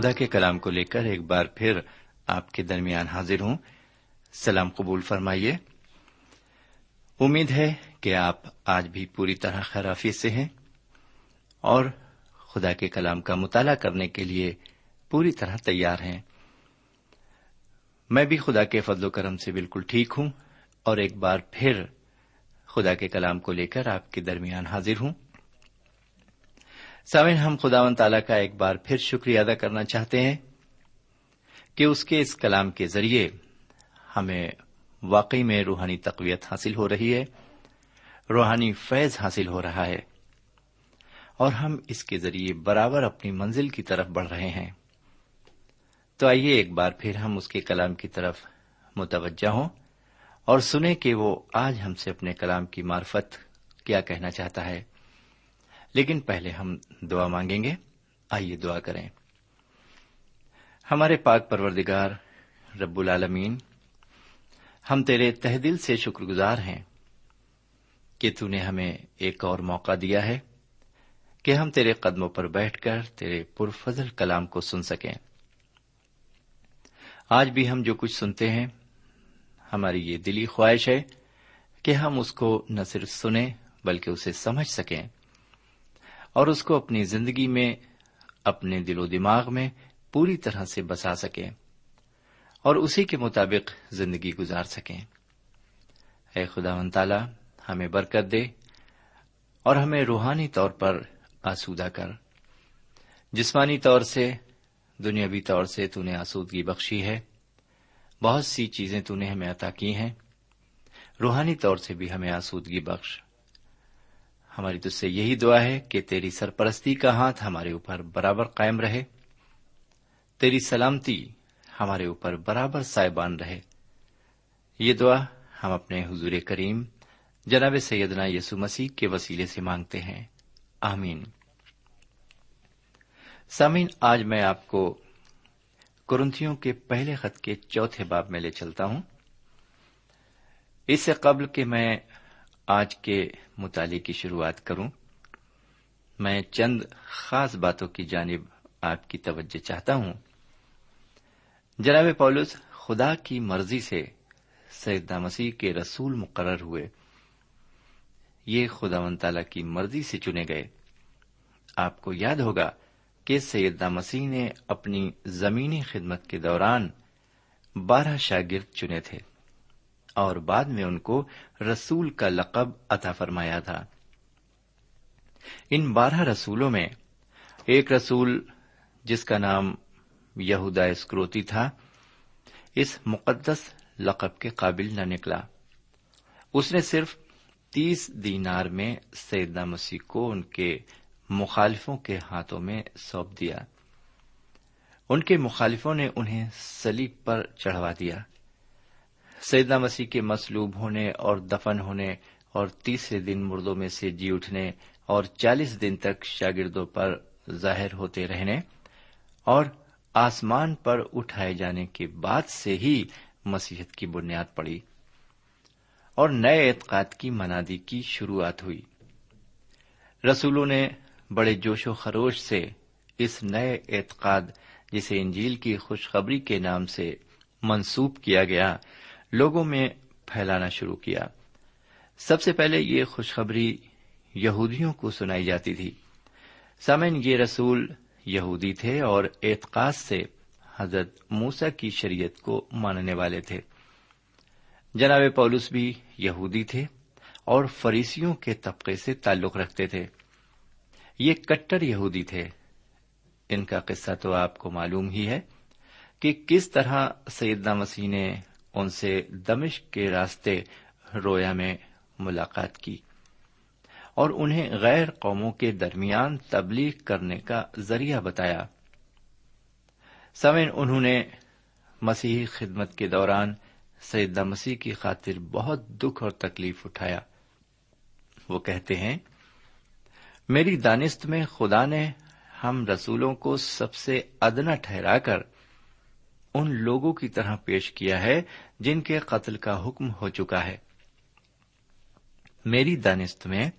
خدا کے کلام کو لے کر ایک بار پھر آپ کے درمیان حاضر ہوں۔ سلام قبول فرمائیے۔ امید ہے کہ آپ آج بھی پوری طرح خرافیت سے ہیں اور خدا کے کلام کا مطالعہ کرنے کے لیے پوری طرح تیار ہیں۔ میں بھی خدا کے فضل و کرم سے بالکل ٹھیک ہوں اور ایک بار پھر خدا کے کلام کو لے کر آپ کے درمیان حاضر ہوں۔ سامن ہم خدا و تعالی کا ایک بار پھر شکریہ ادا کرنا چاہتے ہیں کہ اس کے اس کلام کے ذریعے ہمیں واقعی میں روحانی تقویت حاصل ہو رہی ہے، روحانی فیض حاصل ہو رہا ہے اور ہم اس کے ذریعے برابر اپنی منزل کی طرف بڑھ رہے ہیں۔ تو آئیے ایک بار پھر ہم اس کے کلام کی طرف متوجہ ہوں اور سنیں کہ وہ آج ہم سے اپنے کلام کی معرفت کیا کہنا چاہتا ہے۔ لیکن پہلے ہم دعا مانگیں گے۔ آئیے دعا کریں۔ ہمارے پاک پروردگار رب العالمین، ہم تیرے تہ دل سے شکر گزار ہیں کہ تو نے ہمیں ایک اور موقع دیا ہے کہ ہم تیرے قدموں پر بیٹھ کر تیرے پرفضل کلام کو سن سکیں۔ آج بھی ہم جو کچھ سنتے ہیں، ہماری یہ دلی خواہش ہے کہ ہم اس کو نہ صرف سنیں بلکہ اسے سمجھ سکیں۔ اور اس کو اپنی زندگی میں، اپنے دل و دماغ میں پوری طرح سے بسا سکیں اور اسی کے مطابق زندگی گزار سکیں۔ اے خدا و تعالی، ہمیں برکت دے اور ہمیں روحانی طور پر آسودہ کر۔ جسمانی طور سے، دنیاوی طور سے تو نے آسودگی بخشی ہے۔ بہت سی چیزیں تو نے ہمیں عطا کی ہیں۔ روحانی طور سے بھی ہمیں آسودگی بخش۔ ہماری تج سے یہی دعا ہے کہ تیری سرپرستی کا ہاتھ ہمارے اوپر برابر قائم رہے۔ تیری سلامتی ہمارے اوپر برابر سائبان رہے۔ یہ دعا ہم اپنے حضور کریم جناب سیدنا یسو مسیح کے وسیلے سے مانگتے ہیں۔ آمین۔ سامین آج میں آپ کو کرنتھیوں کے پہلے خط کے چوتھے باب میں لے چلتا ہوں۔ اس سے قبل کہ میں آج کے مطالعے کی شروعات کروں۔ میں چند خاص باتوں کی جانب آپ کی توجہ چاہتا ہوں۔ جناب پولس، خدا کی مرضی سے سیدنا مسیح کے رسول مقرر ہوئے۔ یہ خدا و تعالی کی مرضی سے چنے گئے۔ آپ کو یاد ہوگا کہ سیدنا مسیح نے اپنی زمینی خدمت کے دوران بارہ شاگرد چنے تھے۔ اور بعد میں ان کو رسول کا لقب عطا فرمایا تھا۔ ان بارہ رسولوں میں ایک رسول جس کا نام یہودا اسکروتی تھا، اس مقدس لقب کے قابل نہ نکلا۔ اس نے صرف تیس دینار میں سیدنا مسیح کو ان کے مخالفوں کے ہاتھوں میں سونپ دیا۔ ان کے مخالفوں نے انہیں سلیب پر چڑھوا دیا۔ سیدنا مسیح کے مسلوب ہونے اور دفن ہونے اور تیسرے دن مردوں میں سے جی اٹھنے اور چالیس دن تک شاگردوں پر ظاہر ہوتے رہنے اور آسمان پر اٹھائے جانے کے بعد سے ہی مسیحت کی بنیاد پڑی اور نئے اعتقاد کی منادی کی شروعات ہوئی۔ رسولوں نے بڑے جوش و خروش سے اس نئے اعتقاد، جسے انجیل کی خوشخبری کے نام سے منسوب کیا گیا لوگوں میں پھیلانا شروع کیا۔ سب سے پہلے یہ خوشخبری یہودیوں کو سنائی جاتی تھی۔ سمن یہ رسول یہودی تھے اور اعتقاد سے حضرت موسا کی شریعت کو ماننے والے تھے۔ جناب پولس بھی یہودی تھے اور فریسیوں کے طبقے سے تعلق رکھتے تھے۔ یہ کٹر یہودی تھے۔ ان کا قصہ تو آپ کو معلوم ہی ہے کہ کس طرح سیدنا مسیح نے ان سے دمشق کے راستے رویا میں ملاقات کی اور انہیں غیر قوموں کے درمیان تبلیغ کرنے کا ذریعہ بتایا۔ سمن انہوں نے مسیحی خدمت کے دوران سیدہ مسیح کی خاطر بہت دکھ اور تکلیف اٹھایا۔ وہ کہتے ہیں، میری دانست میں خدا نے ہم رسولوں کو سب سے ادنا ٹھہرا کر ان لوگوں کی طرح پیش کیا ہے جن کے قتل کا حکم ہو چکا ہے۔ میری دانست میں،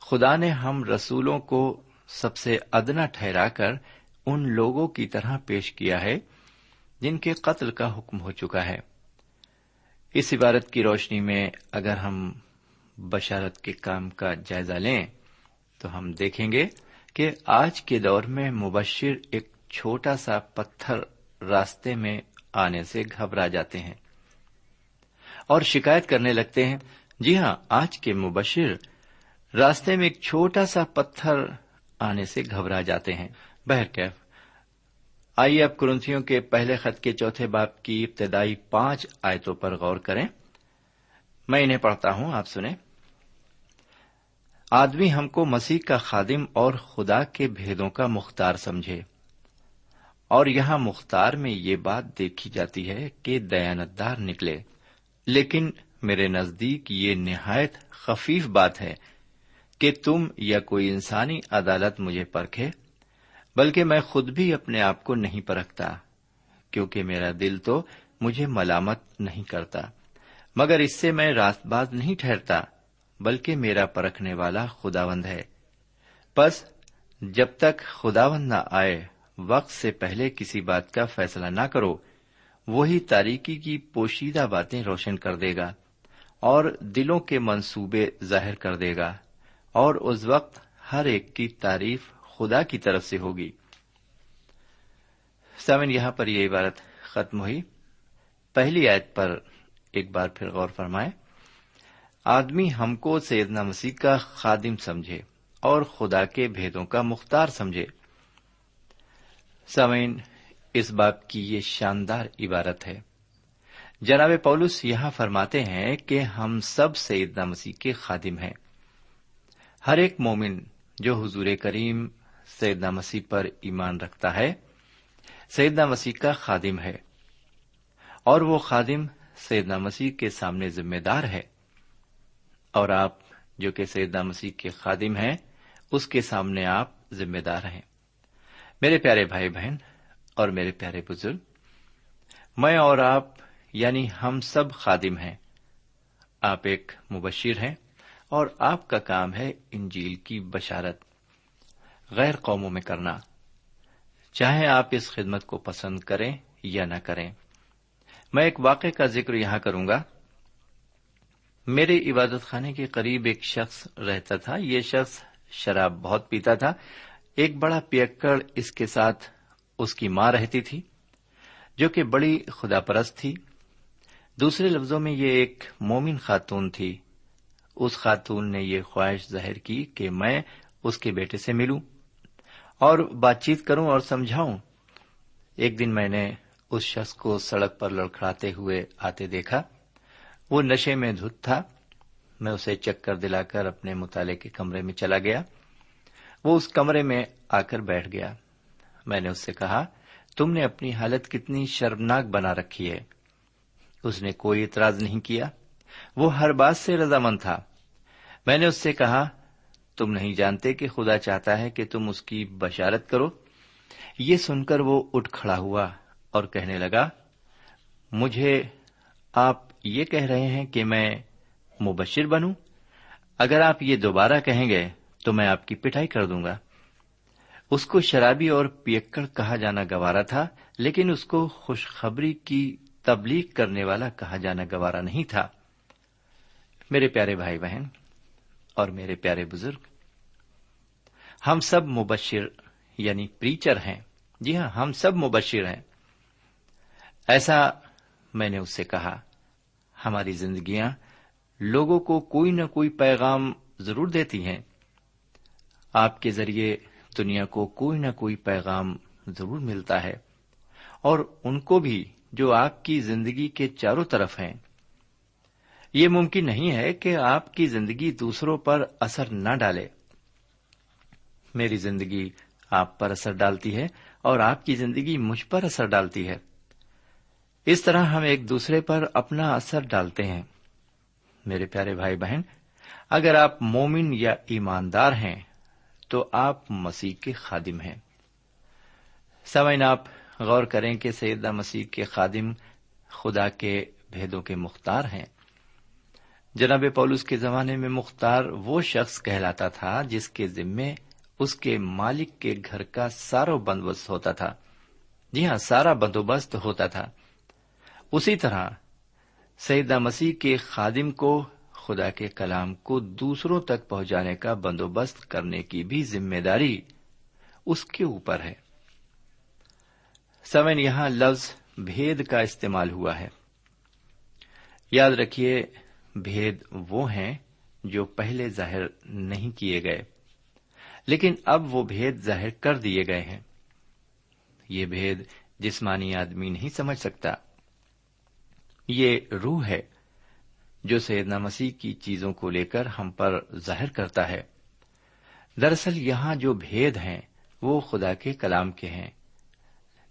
خدا نے ہم رسولوں کو سب سے ادنا ٹھہرا کر ان لوگوں کی طرح پیش کیا ہے جن کے قتل کا حکم ہو چکا ہے۔ اس عبارت کی روشنی میں اگر ہم بشارت کے کام کا جائزہ لیں، تو ہم دیکھیں گے کہ آج کے دور میں مبشر ایک چھوٹا سا پتھر راستے میں آنے سے گھبرا جاتے ہیں اور شکایت کرنے لگتے ہیں جی ہاں آج کے مبشر راستے میں ایک چھوٹا سا پتھر آنے سے گھبرا جاتے ہیں۔ بہرکیف آئیے اب کرنتھیوں کے پہلے خط کے چوتھے باپ کی ابتدائی پانچ آیتوں پر غور کریں۔ میں انہیں پڑھتا ہوں، آپ سنیں۔ آدمی ہم کو مسیح کا خادم اور خدا کے بھیدوں کا مختار سمجھے۔ اور یہاں مختار میں یہ بات دیکھی جاتی ہے کہ دیانتدار نکلے۔ لیکن میرے نزدیک یہ نہایت خفیف بات ہے کہ تم یا کوئی انسانی عدالت مجھے پرکھے، بلکہ میں خود بھی اپنے آپ کو نہیں پرکھتا، کیونکہ میرا دل تو مجھے ملامت نہیں کرتا۔ مگر اس سے میں راست باز نہیں ٹھہرتا وقت سے پہلے کسی بات کا فیصلہ نہ کرو۔ وہی تاریکی کی پوشیدہ باتیں روشن کر دے گا اور دلوں کے منصوبے ظاہر کر دے گا اور اس وقت ہر ایک کی تعریف خدا کی طرف سے ہوگی۔ سمن یہاں پر یہ عبارت ختم ہوئی۔ پہلی آیت پر ایک بار پھر غور فرمائیں۔ آدمی ہم کو سیدنا مسیح کا خادم سمجھے اور خدا کے بھیدوں کا مختار سمجھے۔ سامعین، اس باپ کی یہ شاندار عبارت ہے۔ جناب پولس یہاں فرماتے ہیں کہ ہم سب سیدنا مسیح کے خادم ہیں۔ ہر ایک مومن جو حضور کریم سیدنا مسیح پر ایمان رکھتا ہے سیدنا مسیح کا خادم ہے۔ اور وہ خادم سیدنا مسیح کے سامنے ذمہ دار ہے۔ اور آپ جو کہ سیدنا مسیح کے خادم ہیں، اس کے سامنے آپ ذمہ دار ہیں۔ میرے پیارے بھائی بہن اور میرے پیارے بزرگ، میں اور آپ یعنی ہم سب خادم ہیں۔ آپ ایک مبشر ہیں اور آپ کا کام ہے انجیل کی بشارت۔ غیر قوموں میں کرنا۔ چاہے آپ اس خدمت کو پسند کریں یا نہ کریں۔ میں ایک واقعے کا ذکر یہاں کروں گا۔ میرے عبادت خانے کے قریب ایک شخص رہتا تھا۔ یہ شخص شراب بہت پیتا تھا۔ ایک بڑا پیکڑ اس کے ساتھ اس کی ماں رہتی تھی، جو کہ بڑی خدا پرست تھی۔ دوسرے لفظوں میں یہ ایک مومن خاتون تھی۔ اس خاتون نے یہ خواہش ظاہر کی کہ میں اس کے بیٹے سے ملوں اور بات چیت کروں اور سمجھاؤں۔ ایک دن میں نے اس شخص کو سڑک پر لڑکھڑاتے ہوئے آتے دیکھا۔ وہ نشے میں دھت تھا۔ میں اسے چکر دلا کر اپنے مطالعے کے کمرے میں چلا گیا۔ وہ اس کمرے میں آ کر بیٹھ گیا۔ میں نے اس سے کہا، تم نے اپنی حالت کتنی شرمناک بنا رکھی ہے۔ اس نے کوئی اعتراض نہیں کیا۔ وہ ہر بات سے رضامند تھا۔ میں نے اس سے کہا، تم نہیں جانتے کہ خدا چاہتا ہے کہ تم اس کی بشارت کرو۔ یہ سن کر وہ اٹھ کھڑا ہوا اور کہنے لگا، مجھے آپ یہ کہہ رہے ہیں کہ میں مبشر بنوں؟ اگر آپ یہ دوبارہ کہیں گے تو میں آپ کی پٹائی کر دوں گا۔ اس کو شرابی اور پیکڑ کہا جانا گوارا تھا، لیکن اس کو خوشخبری کی تبلیغ کرنے والا کہا جانا گوارا نہیں تھا۔ میرے پیارے بھائی بہن اور میرے پیارے بزرگ، ہم سب مبشر یعنی پریچر ہیں۔ جی ہاں ہم سب مبشر ہیں۔ ایسا میں نے اس سے کہا۔ ہماری زندگیاں لوگوں کو کوئی نہ کوئی پیغام ضرور دیتی ہیں۔ آپ کے ذریعے دنیا کو کوئی نہ کوئی پیغام ضرور ملتا ہے اور ان کو بھی جو آپ کی زندگی کے چاروں طرف ہیں۔ یہ ممکن نہیں ہے کہ آپ کی زندگی دوسروں پر اثر نہ ڈالے۔ میری زندگی آپ پر اثر ڈالتی ہے اور آپ کی زندگی مجھ پر اثر ڈالتی ہے۔ اس طرح ہم ایک دوسرے پر اپنا اثر ڈالتے ہیں۔ میرے پیارے بھائی بہن، اگر آپ مومن یا ایماندار ہیں تو آپ مسیح کے خادم ہیں۔ سوئن آپ غور کریں کہ سیدہ مسیح کے خادم خدا کے بھیدوں کے مختار ہیں۔ جناب پولس کے زمانے میں مختار وہ شخص کہلاتا تھا جس کے ذمے اس کے مالک کے گھر کا سارا بندوبست ہوتا تھا۔ جی ہاں سارا بندوبست ہوتا تھا۔ اسی طرح سیدہ مسیح کے خادم کو خدا کے کلام کو دوسروں تک پہنچانے کا بندوبست کرنے کی بھی ذمہ داری اس کے اوپر ہے۔ سمن، یہاں لفظ بھید کا استعمال ہوا ہے۔ یاد رکھیے، بھید وہ ہیں جو پہلے ظاہر نہیں کیے گئے، لیکن اب وہ بھید ظاہر کر دیے گئے ہیں۔ یہ بھید جسمانی آدمی نہیں سمجھ سکتا۔ یہ روح ہے۔ جو سیدنا مسیح کی چیزوں کو لے کر ہم پر ظاہر کرتا ہے۔ دراصل یہاں جو بھید ہیں، وہ خدا کے کلام کے ہیں۔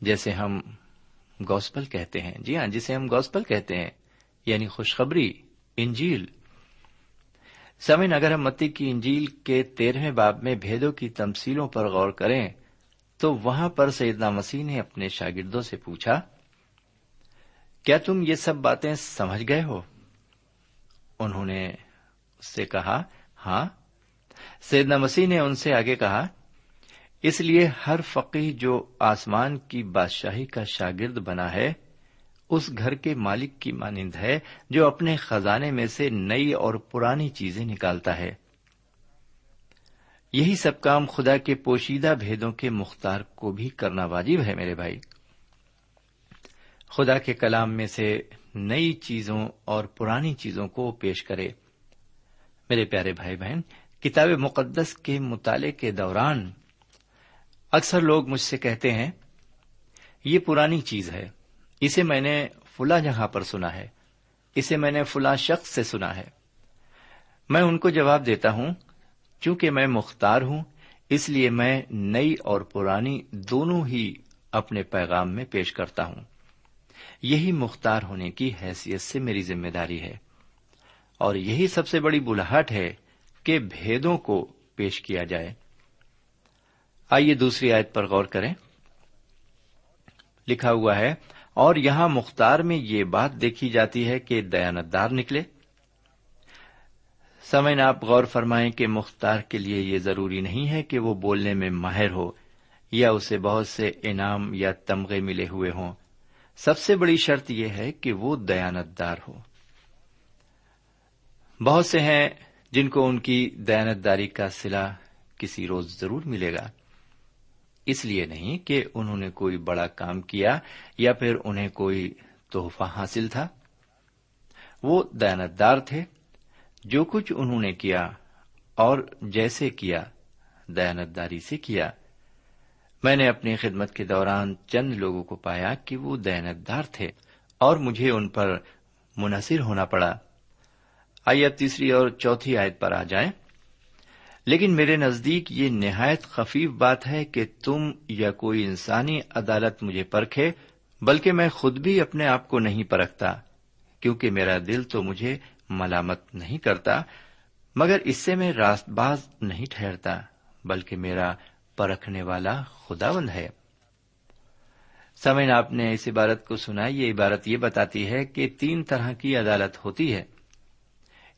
جیسے ہم گوسپل کہتے ہیں۔ جی ہاں جسے ہم گوسپل کہتے ہیں یعنی خوشخبری، انجیل۔ سمن اگر ہم متی کی انجیل کے تیرہویں باب میں بھیدوں کی تمسیلوں پر غور کریں، تو وہاں پر سیدنا مسیح نے اپنے شاگردوں سے پوچھا، کیا تم یہ سب باتیں سمجھ گئے ہو؟ انہوں نے اس سے کہا ہاں۔ سیدنا مسیح نے ان سے آگے کہا، اس لیے ہر فقی جو آسمان کی بادشاہی کا شاگرد بنا ہے، اس گھر کے مالک کی مانند ہے، جو اپنے خزانے میں سے نئی اور پرانی چیزیں نکالتا ہے۔ یہی سب کام خدا کے پوشیدہ بھیدوں کے مختار کو بھی کرنا واجب ہے میرے بھائی۔ خدا کے کلام میں سے نئی چیزوں اور پرانی چیزوں کو پیش کرے۔ میرے پیارے بھائی بہن، کتاب مقدس کے مطالعے کے دوران اکثر لوگ مجھ سے کہتے ہیں، یہ پرانی چیز ہے، اسے میں نے فلاں جگہ پر سنا ہے، اسے میں نے فلاں شخص سے سنا ہے۔ میں ان کو جواب دیتا ہوں، چونکہ میں مختار ہوں، اس لیے میں نئی اور پرانی دونوں ہی اپنے پیغام میں پیش کرتا ہوں۔ یہی مختار ہونے کی حیثیت سے میری ذمہ داری ہے۔ اور یہی سب سے بڑی بلاہٹ ہے کہ بھیدوں کو پیش کیا جائے۔ آئیے دوسری آیت پر غور کریں۔ لکھا ہوا ہے، اور یہاں مختار میں یہ بات دیکھی جاتی ہے کہ دیانتدار نکلے۔ سمعن آپ غور فرمائیں کہ مختار کے لیے یہ ضروری نہیں ہے کہ وہ بولنے میں ماہر ہو، یا اسے بہت سے انعام یا تمغے ملے ہوئے ہوں۔ سب سے بڑی شرط یہ ہے کہ وہ دیانتدار ہو۔ بہت سے ہیں جن کو ان کی دیانتداری کا سلا کسی روز ضرور ملے گا۔ اس لیے نہیں کہ انہوں نے کوئی بڑا کام کیا یا پھر انہیں کوئی تحفہ حاصل تھا۔ وہ دیانتدار تھے۔ جو کچھ انہوں نے کیا اور جیسے کیا، دیانتداری سے کیا۔ میں نے اپنی خدمت کے دوران چند لوگوں کو پایا کہ وہ دیانتدار تھے اور مجھے ان پر منحصر ہونا پڑا۔ آئیے اب تیسری اور چوتھی آیت پر آ جائیں۔ لیکن میرے نزدیک یہ نہایت خفیف بات ہے کہ تم یا کوئی انسانی عدالت مجھے پرکھے، بلکہ میں خود بھی اپنے آپ کو نہیں پرکھتا، کیونکہ میرا دل تو مجھے ملامت نہیں کرتا، مگر اس سے میں راست باز نہیں ٹھہرتا، بلکہ میرا پرکھنے والا خداوند ہے۔ سمین آپ نے اس عبارت کو سنا، یہ عبارت یہ بتاتی ہے کہ تین طرح کی عدالت ہوتی ہے۔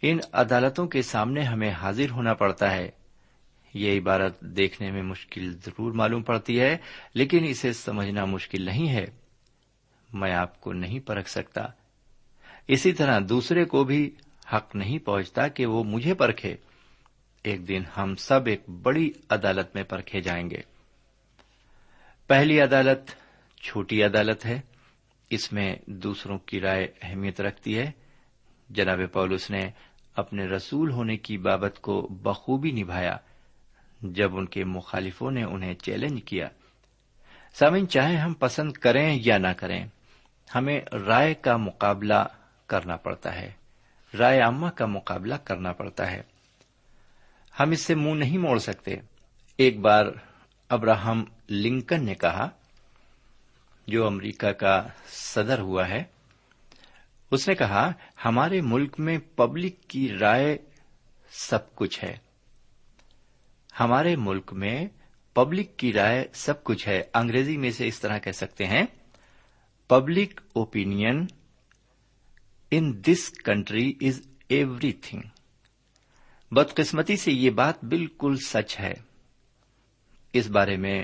ان عدالتوں کے سامنے ہمیں حاضر ہونا پڑتا ہے۔ یہ عبارت دیکھنے میں مشکل ضرور معلوم پڑتی ہے، لیکن اسے سمجھنا مشکل نہیں ہے۔ میں آپ کو نہیں پرکھ سکتا۔ اسی طرح دوسرے کو بھی حق نہیں پہنچتا کہ وہ مجھے پرکھے۔ ایک دن ہم سب ایک بڑی عدالت میں پرکھے جائیں گے۔ پہلی عدالت چھوٹی عدالت ہے۔ اس میں دوسروں کی رائے اہمیت رکھتی ہے۔ جناب پولس نے اپنے رسول ہونے کی بابت کو بخوبی نبھایا۔ جب ان کے مخالفوں نے انہیں چیلنج کیا سامن چاہے ہم پسند کریں یا نہ کریں، ہمیں رائے کا مقابلہ کرنا پڑتا ہے۔ رائے عامہ کا مقابلہ کرنا پڑتا ہے۔ ہم اس سے منہ نہیں موڑ سکتے۔ ایک بار ابراہم لنکن نے کہا، جو امریکہ کا صدر ہوا ہے، اس نے کہا، ہمارے ملک میں پبلک کی رائے سب کچھ ہے۔ ہمارے ملک میں پبلک کی رائے سب کچھ ہے۔ انگریزی میں سے اس طرح کہہ سکتے ہیں، public opinion in this country is every تھنگ۔ بدقسمتی سے یہ بات بالکل سچ ہے۔ اس بارے میں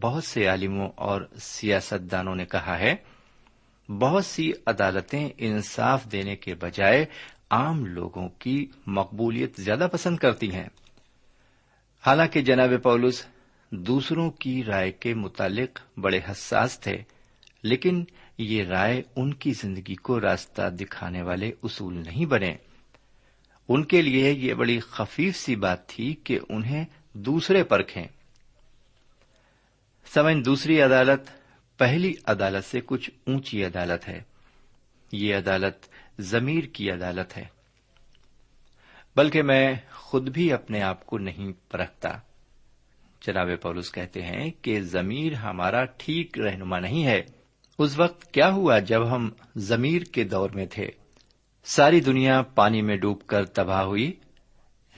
بہت سے عالموں اور سیاستدانوں نے کہا ہے، بہت سی عدالتیں انصاف دینے کے بجائے عام لوگوں کی مقبولیت زیادہ پسند کرتی ہیں۔ حالانکہ جناب پولس دوسروں کی رائے کے متعلق بڑے حساس تھے، لیکن یہ رائے ان کی زندگی کو راستہ دکھانے والے اصول نہیں بنے۔ ان کے لیے یہ بڑی خفیف سی بات تھی کہ انہیں دوسرے پرکھیں سمن دوسری عدالت، پہلی عدالت سے کچھ اونچی عدالت ہے۔ یہ عدالت ضمیر کی عدالت ہے۔ بلکہ میں خود بھی اپنے آپ کو نہیں پرکھتا۔ جناب پولس کہتے ہیں کہ ضمیر ہمارا ٹھیک رہنما نہیں ہے۔ اس وقت کیا ہوا جب ہم ضمیر کے دور میں تھے؟ ساری دنیا پانی میں ڈوب کر تباہ ہوئی،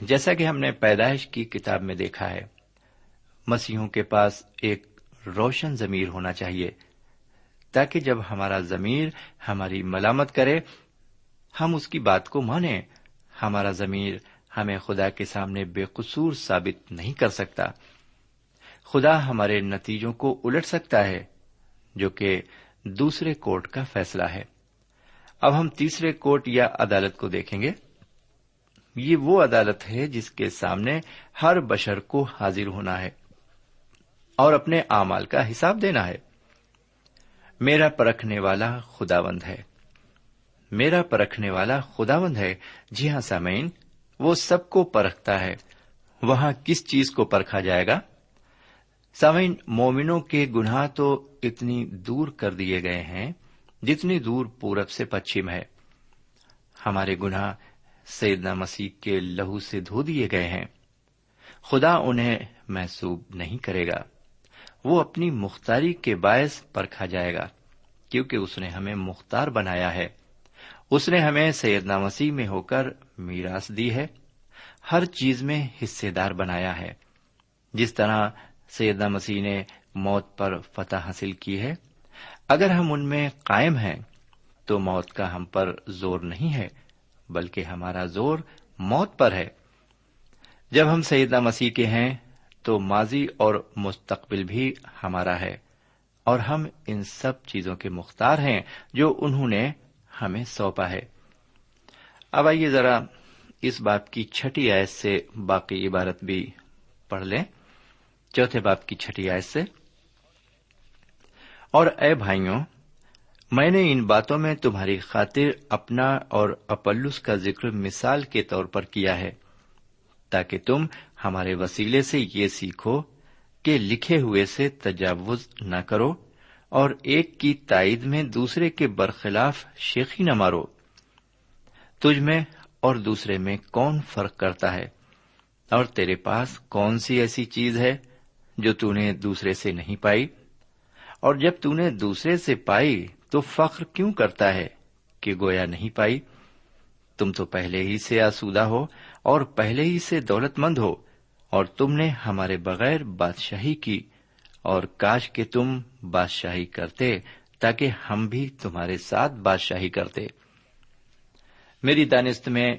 جیسا کہ ہم نے پیدائش کی کتاب میں دیکھا ہے۔ مسیحوں کے پاس ایک روشن ضمیر ہونا چاہیے، تاکہ جب ہمارا ضمیر ہماری ملامت کرے، ہم اس کی بات کو مانیں۔ ہمارا ضمیر ہمیں خدا کے سامنے بے قصور ثابت نہیں کر سکتا۔ خدا ہمارے نتیجوں کو الٹ سکتا ہے، جو کہ دوسرے کورٹ کا فیصلہ ہے۔ اب ہم تیسرے کوٹ یا عدالت کو دیکھیں گے۔ یہ وہ عدالت ہے جس کے سامنے ہر بشر کو حاضر ہونا ہے اور اپنے اعمال کا حساب دینا ہے۔ میرا پرکھنے والا خداوند ہے۔ میرا پرکھنے والا خداوند ہے۔ جی ہاں سامعین، وہ سب کو پرکھتا ہے۔ وہاں کس چیز کو پرکھا جائے گا؟ سامعین، مومنوں کے گناہ تو اتنی دور کر دیے گئے ہیں۔ جتنی دور پورب سے پچھم ہے، ہمارے گناہ سیدنا مسیح کے لہو سے دھو دیے گئے ہیں۔ خدا انہیں محسوب نہیں کرے گا۔ وہ اپنی مختاری کے باعث پرکھا جائے گا، کیونکہ اس نے ہمیں مختار بنایا ہے۔ اس نے ہمیں سیدنا مسیح میں ہو کر میراث دی ہے، ہر چیز میں حصے دار بنایا ہے۔ جس طرح سیدنا مسیح نے موت پر فتح حاصل کی ہے اگر ہم ان میں قائم ہیں تو موت کا ہم پر زور نہیں ہے، بلکہ ہمارا زور موت پر ہے۔ جب ہم سیدہ مسیح کے ہیں تو ماضی اور مستقبل بھی ہمارا ہے، اور ہم ان سب چیزوں کے مختار ہیں جو انہوں نے ہمیں سونپا ہے۔ اب آئیے ذرا اس باپ کی چھٹی آیت سے باقی عبارت بھی پڑھ لیں۔ چوتھے باپ کی چھٹی آیت سے۔ اور اے بھائیوں، میں نے ان باتوں میں تمہاری خاطر اپنا اور اپلس کا ذکر مثال کے طور پر کیا ہے، تاکہ تم ہمارے وسیلے سے یہ سیکھو کہ لکھے ہوئے سے تجاوز نہ کرو اور ایک کی تائید میں دوسرے کے برخلاف شیخی نہ مارو۔ تجھ میں اور دوسرے میں کون فرق کرتا ہے؟ اور تیرے پاس کون سی ایسی چیز ہے جو تھی دوسرے سے نہیں پائی؟ اور جب تو نے دوسرے سے پائی تو فخر کیوں کرتا ہے کہ گویا نہیں پائی؟ تم تو پہلے ہی سے آسودہ ہو اور پہلے ہی سے دولت مند ہو اور تم نے ہمارے بغیر بادشاہی کی اور کاش کہ تم بادشاہی کرتے تاکہ ہم بھی تمہارے ساتھ بادشاہی کرتے۔ میری دانست میں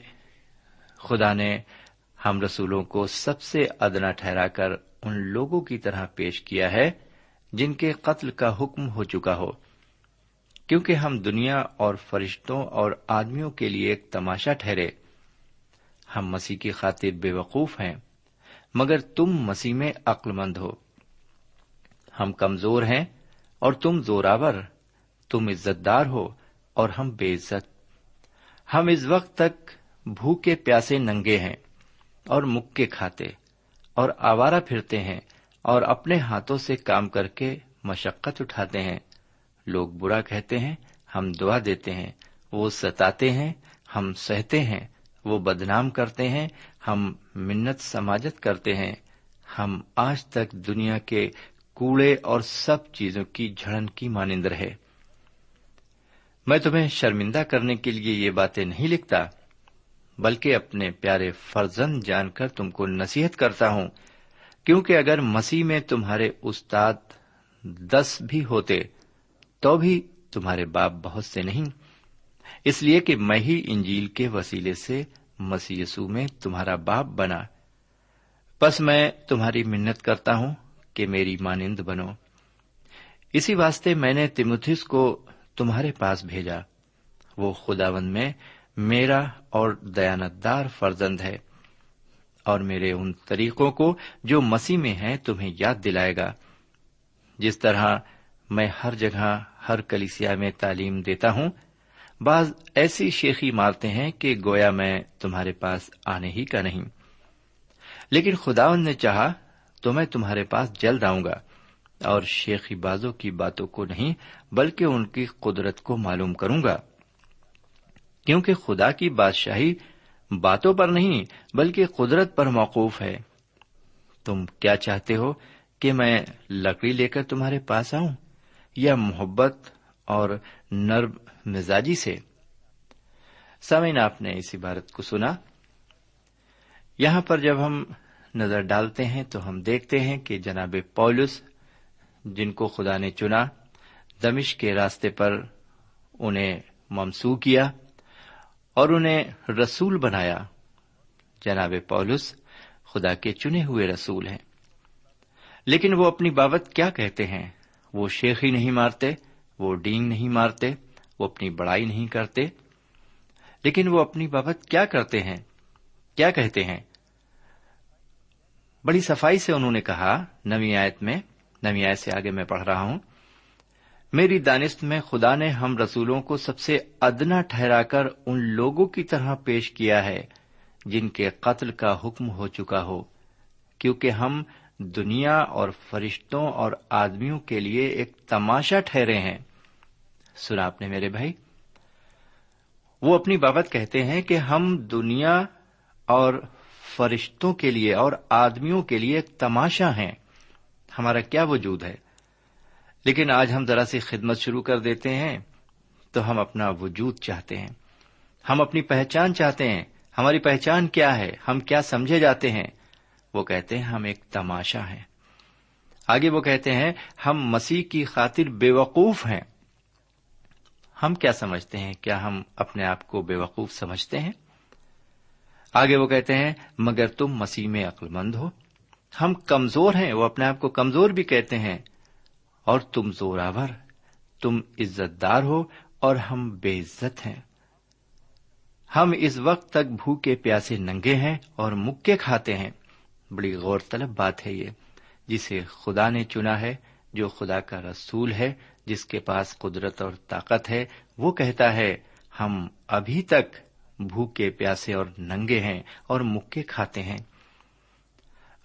خدا نے ہم رسولوں کو سب سے ادنا ٹھہرا کر ان لوگوں کی طرح پیش کیا ہے۔ جن کے قتل کا حکم ہو چکا ہو۔ کیونکہ ہم دنیا اور فرشتوں اور آدمیوں کے لیے ایک تماشا ٹھہرے، ہم مسیح کی خاطر بے وقوف ہیں، مگر تم مسیح میں عقل مند ہو۔ ہم کمزور ہیں اور تم زوراور، تم عزت دار ہو اور ہم بے عزت۔ ہم اس وقت تک بھوکے پیاسے ننگے ہیں اور مکے کھاتے اور آوارہ پھرتے ہیں۔ اور اپنے ہاتھوں سے کام کر کے مشقت اٹھاتے ہیں۔ لوگ برا کہتے ہیں، ہم دعا دیتے ہیں، وہ ستاتے ہیں، ہم سہتے ہیں، وہ بدنام کرتے ہیں، ہم منت سماجت کرتے ہیں۔ ہم آج تک دنیا کے کوڑے اور سب چیزوں کی جھڑن کی مانند رہے۔ میں تمہیں شرمندہ کرنے کے لیے یہ باتیں نہیں لکھتا، بلکہ اپنے پیارے فرزند جان کر تم کو نصیحت کرتا ہوں۔ کیونکہ اگر مسیح میں تمہارے استاد دس بھی ہوتے، تو بھی تمہارے باپ بہت سے نہیں۔ اس لیے کہ میں ہی انجیل کے وسیلے سے مسی یسو میں تمہارا باپ بنا۔ بس میں تمہاری منت کرتا ہوں کہ میری مانند بنو۔ اسی واسطے میں نے تمتھس کو تمہارے پاس بھیجا۔ وہ خداون میں میرا اور دیانتدار فرزند ہے۔ اور میرے ان طریقوں کو جو مسیح میں ہیں تمہیں یاد دلائے گا۔ جس طرح میں ہر جگہ ہر کلیسیا میں تعلیم دیتا ہوں، بعض ایسی شیخی مارتے ہیں کہ گویا میں تمہارے پاس آنے ہی کا نہیں۔ لیکن خدا نے چاہا تو میں تمہارے پاس جلد آؤں گا، اور شیخی بازوں کی باتوں کو نہیں بلکہ ان کی قدرت کو معلوم کروں گا۔ کیونکہ خدا کی بادشاہی باتوں پر نہیں، بلکہ قدرت پر موقوف ہے۔ تم کیا چاہتے ہو کہ میں لکڑی لے کر تمہارے پاس آؤں؟ یا محبت اور نرم مزاجی سے؟ سمین آپ نے اس عبارت کو سنا۔ یہاں پر جب ہم نظر ڈالتے ہیں تو ہم دیکھتے ہیں کہ جناب پولس، جن کو خدا نے چنا دمش کے راستے پر انہیں ممسو کیا۔ اور انہیں رسول بنایا۔ جناب پولس خدا کے چنے ہوئے رسول ہیں۔ لیکن وہ اپنی بابت کیا کہتے ہیں؟ وہ شیخی نہیں مارتے، وہ ڈینگ نہیں مارتے، وہ اپنی بڑائی نہیں کرتے۔ لیکن وہ اپنی بابت کیا کرتے ہیں؟ کیا کہتے ہیں؟ بڑی صفائی سے انہوں نے کہا نوی آیت میں نوی آیت سے آگے میں پڑھ رہا ہوں۔ میری دانست میں خدا نے ہم رسولوں کو سب سے ادنا ٹھہرا کر ان لوگوں کی طرح پیش کیا ہے، جن کے قتل کا حکم ہو چکا ہو، کیونکہ ہم دنیا اور فرشتوں اور آدمیوں کے لیے ایک تماشا ٹھہرے ہیں۔ سنا آپ نے میرے بھائی؟ وہ اپنی بابت کہتے ہیں کہ ہم دنیا اور فرشتوں کے لیے اور آدمیوں کے لیے ایک تماشا ہیں۔ ہمارا کیا وجود ہے؟ لیکن آج ہم ذرا سی خدمت شروع کر دیتے ہیں تو ہم اپنا وجود چاہتے ہیں۔ ہم اپنی پہچان چاہتے ہیں۔ ہماری پہچان کیا ہے؟ ہم کیا سمجھے جاتے ہیں؟ وہ کہتے ہیں ہم ایک تماشا ہیں۔ آگے وہ کہتے ہیں ہم مسیح کی خاطر بے وقوف ہیں۔ ہم کیا سمجھتے ہیں؟ کیا ہم اپنے آپ کو بے وقوف سمجھتے ہیں؟ آگے وہ کہتے ہیں مگر تم مسیح میں عقل مند ہو۔ ہم کمزور ہیں، وہ اپنے آپ کو کمزور بھی کہتے ہیں۔ اور تم زوراور، تم عزت دار ہو اور ہم بے عزت ہیں۔ ہم اس وقت تک بھوکے پیاسے ننگے ہیں اور مکے کھاتے ہیں۔ بڑی غور طلب بات ہے یہ، جسے خدا نے چنا ہے، جو خدا کا رسول ہے، جس کے پاس قدرت اور طاقت ہے، وہ کہتا ہے، ہم ابھی تک بھوکے پیاسے اور ننگے ہیں اور مکے کھاتے ہیں۔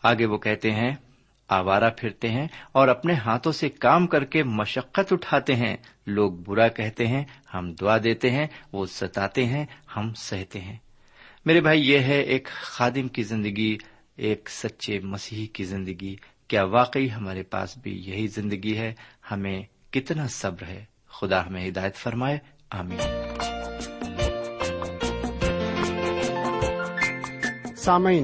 آگے وہ کہتے ہیں آوارہ پھرتے ہیں اور اپنے ہاتھوں سے کام کر کے مشقت اٹھاتے ہیں۔ لوگ برا کہتے ہیں، ہم دعا دیتے ہیں، وہ ستاتے ہیں، ہم سہتے ہیں۔ میرے بھائی، یہ ہے ایک خادم کی زندگی، ایک سچے مسیح کی زندگی۔ کیا واقعی ہمارے پاس بھی یہی زندگی ہے؟ ہمیں کتنا صبر ہے۔ خدا ہمیں ہدایت فرمائے۔ آمین۔ سامعین